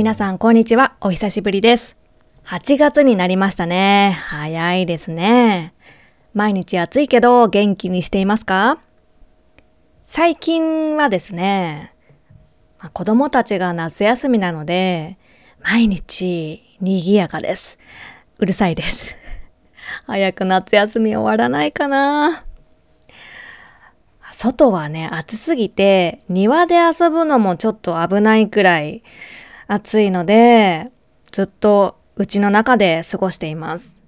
皆さん、こんにちは。お久しぶりです。8月になりましたね。早いですね。毎日暑いけど元気にしていますか？最近はですね、まあ、子供たちが夏休みなので、毎日賑やかです。うるさいです。早く夏休み終わらないかな。外はね、暑すぎて、庭で遊ぶのもちょっと危ないくらい暑いので、ずっとうちの中で過ごしています。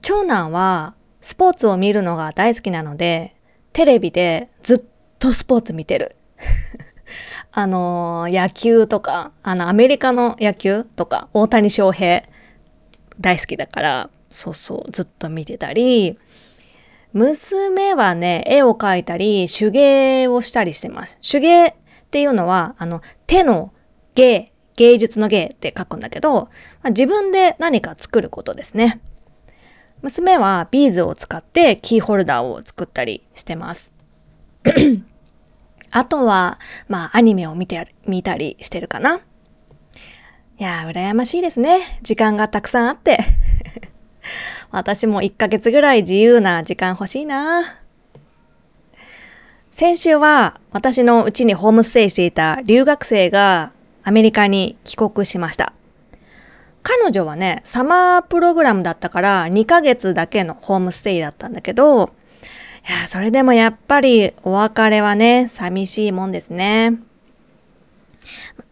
長男はスポーツを見るのが大好きなので、テレビでずっとスポーツ見てる。あの野球とか、あの、アメリカの野球とか、大谷翔平大好きだから、そうそう、ずっと見てたり、娘はね、絵を描いたり、手芸をしたりしてます。手芸っていうのは、あの、手の芸、芸術の芸って書くんだけど、まあ、自分で何か作ることですね。娘はビーズを使ってキーホルダーを作ったりしてます。あとは、まあ、アニメを見て、見たりしてるかな。いやー、羨ましいですね。時間がたくさんあって。私も1ヶ月ぐらい自由な時間欲しいな。先週は私のうちにホームステイしていた留学生がアメリカに帰国しました。彼女はね、サマープログラムだったから2ヶ月だけのホームステイだったんだけど、いや、それでもやっぱりお別れはね、寂しいもんですね。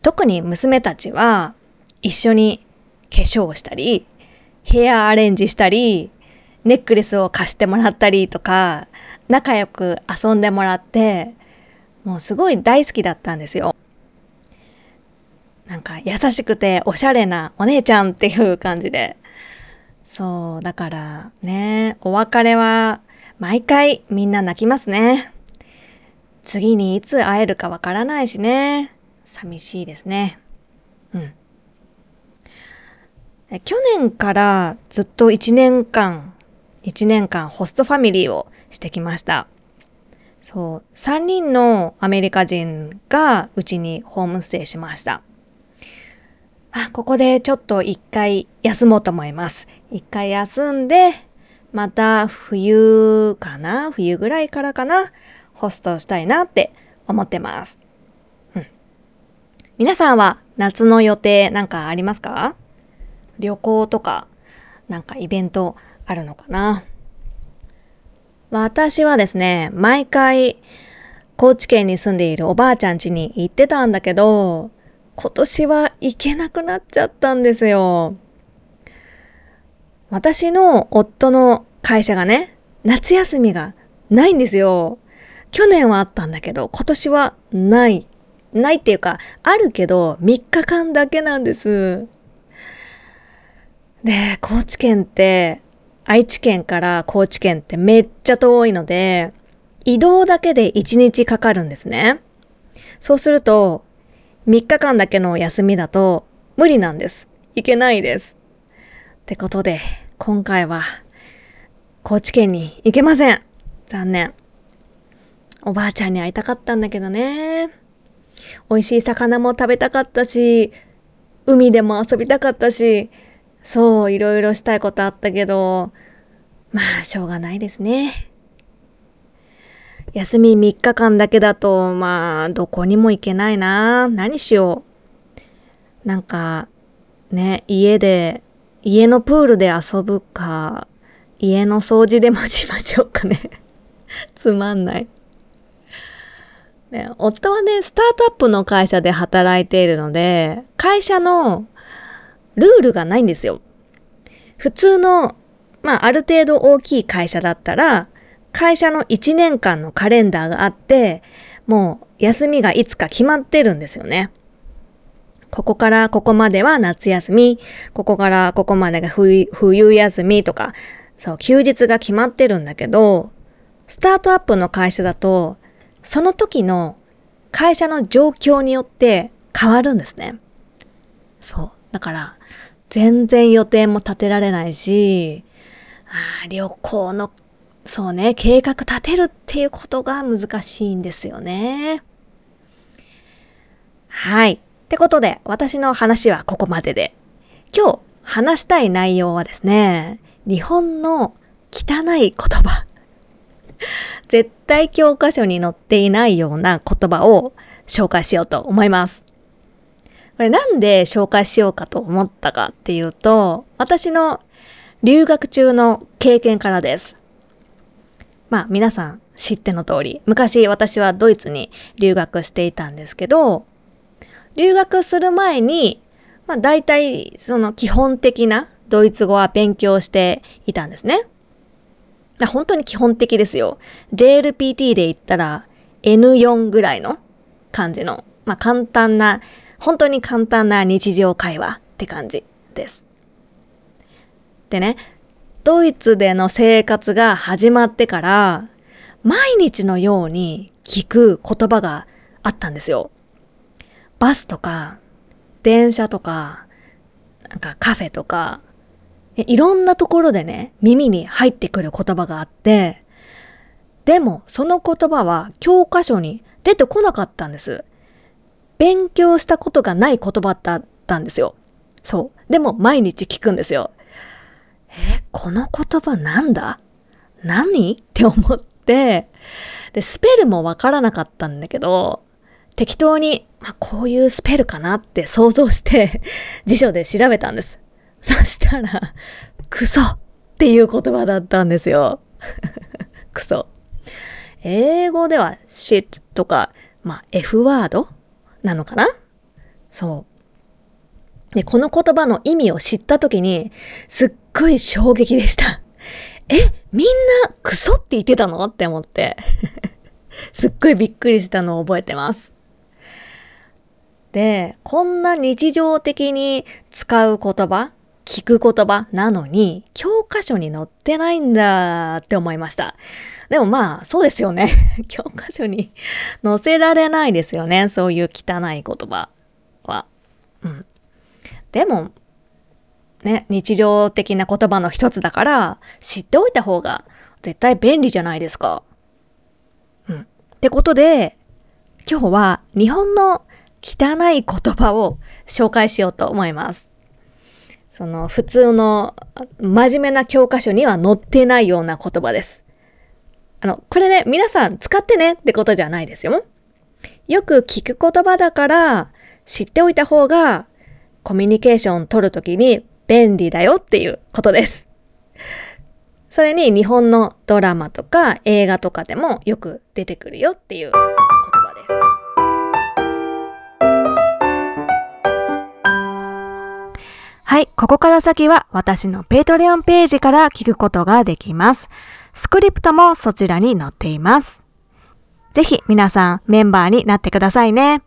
特に娘たちは一緒に化粧をしたり、ヘアアレンジしたり、ネックレスを貸してもらったりとか、仲良く遊んでもらって、もうすごい大好きだったんですよ。なんか優しくておしゃれなお姉ちゃんっていう感じで。そう、だからね、お別れは毎回みんな泣きますね。次にいつ会えるかわからないしね。寂しいですね。うん。去年からずっと1年間、1年間ホストファミリーをしてきました。そう、3人のアメリカ人がうちにホームステイしました。あ、ここでちょっと一回休もうと思います。一回休んで、また冬かな？冬ぐらいからかな？ホストしたいなって思ってます。うん。皆さんは夏の予定なんかありますか？旅行とか、なんかイベントあるのかな？私はですね、毎回、高知県に住んでいるおばあちゃん家に行ってたんだけど、今年は行けなくなっちゃったんですよ。私の夫の会社がね、夏休みがないんですよ。去年はあったんだけど、今年はない。ないっていうか、あるけど、3日間だけなんです。で、高知県って、愛知県から高知県ってめっちゃ遠いので、移動だけで1日かかるんですね。そうすると、3日間だけの休みだと無理なんです。いけないです。ってことで、今回は、高知県に行けません。残念。おばあちゃんに会いたかったんだけどね。美味しい魚も食べたかったし、海でも遊びたかったし、そう、いろいろしたいことあったけど、まあ、しょうがないですね。休み3日間だけだと、まあ、どこにも行けないな。何しよう。なんか、ね、家で、家のプールで遊ぶか、家の掃除でもしましょうかね。つまんない。ね、夫はね、スタートアップの会社で働いているので、会社のルールがないんですよ。普通の、まあ、ある程度大きい会社だったら、会社の1年間のカレンダーがあって、もう休みがいつか決まってるんですよね。ここからここまでは夏休み、ここからここまでが冬冬休みとか、そう、休日が決まってるんだけど、スタートアップの会社だと、その時の会社の状況によって変わるんですね。そう。だから、全然予定も立てられないし、あ旅行の、そうね、計画立てるっていうことが難しいんですよね。はい。ってことで、私の話はここまでで。今日話したい内容はですね、日本の汚い言葉。絶対教科書に載っていないような言葉を紹介しようと思います。これなんで紹介しようかと思ったかっていうと、私の留学中の経験からです。まあ皆さん知っての通り、昔私はドイツに留学していたんですけど、留学する前に、まあ大体その基本的なドイツ語は勉強していたんですね。本当に基本的ですよ。JLPT で言ったら N4 ぐらいの感じの、まあ簡単な、本当に簡単な日常会話って感じです。でね、ドイツでの生活が始まってから、毎日のように聞く言葉があったんですよ。バスとか、電車とか、なんかカフェとか、いろんなところでね、耳に入ってくる言葉があって、でもその言葉は教科書に出てこなかったんです。勉強したことがない言葉だったんですよ。そう。でも毎日聞くんですよ。え、この言葉なんだ？何？って思って、で、スペルもわからなかったんだけど、適当に、まあ、こういうスペルかなって想像して 辞書で調べたんです。そしたら、クソっていう言葉だったんですよ。クソ。英語では shit とか、まあ、F ワードなのかな？そう。で、この言葉の意味を知った時に、すっごい衝撃でした。え、みんなクソって言ってたの？って思って。すっごいびっくりしたのを覚えてます。で、こんな日常的に使う言葉、聞く言葉なのに、教科書に載ってないんだって思いました。でもまあ、そうですよね。教科書に載せられないですよね。そういう汚い言葉は。うん。でも、ね、日常的な言葉の一つだから、知っておいた方が絶対便利じゃないですか。うん。ってことで、今日は日本の汚い言葉を紹介しようと思います。その普通の真面目な教科書には載ってないような言葉です。あの、これね、皆さん使ってねってことじゃないですよ。よく聞く言葉だから知っておいた方がコミュニケーション取るときに便利だよっていうことです。それに日本のドラマとか映画とかでもよく出てくるよっていう言葉ですはい、ここから先は私の Patreon ページから聞くことができます。スクリプトもそちらに載っています。ぜひ皆さんメンバーになってくださいね。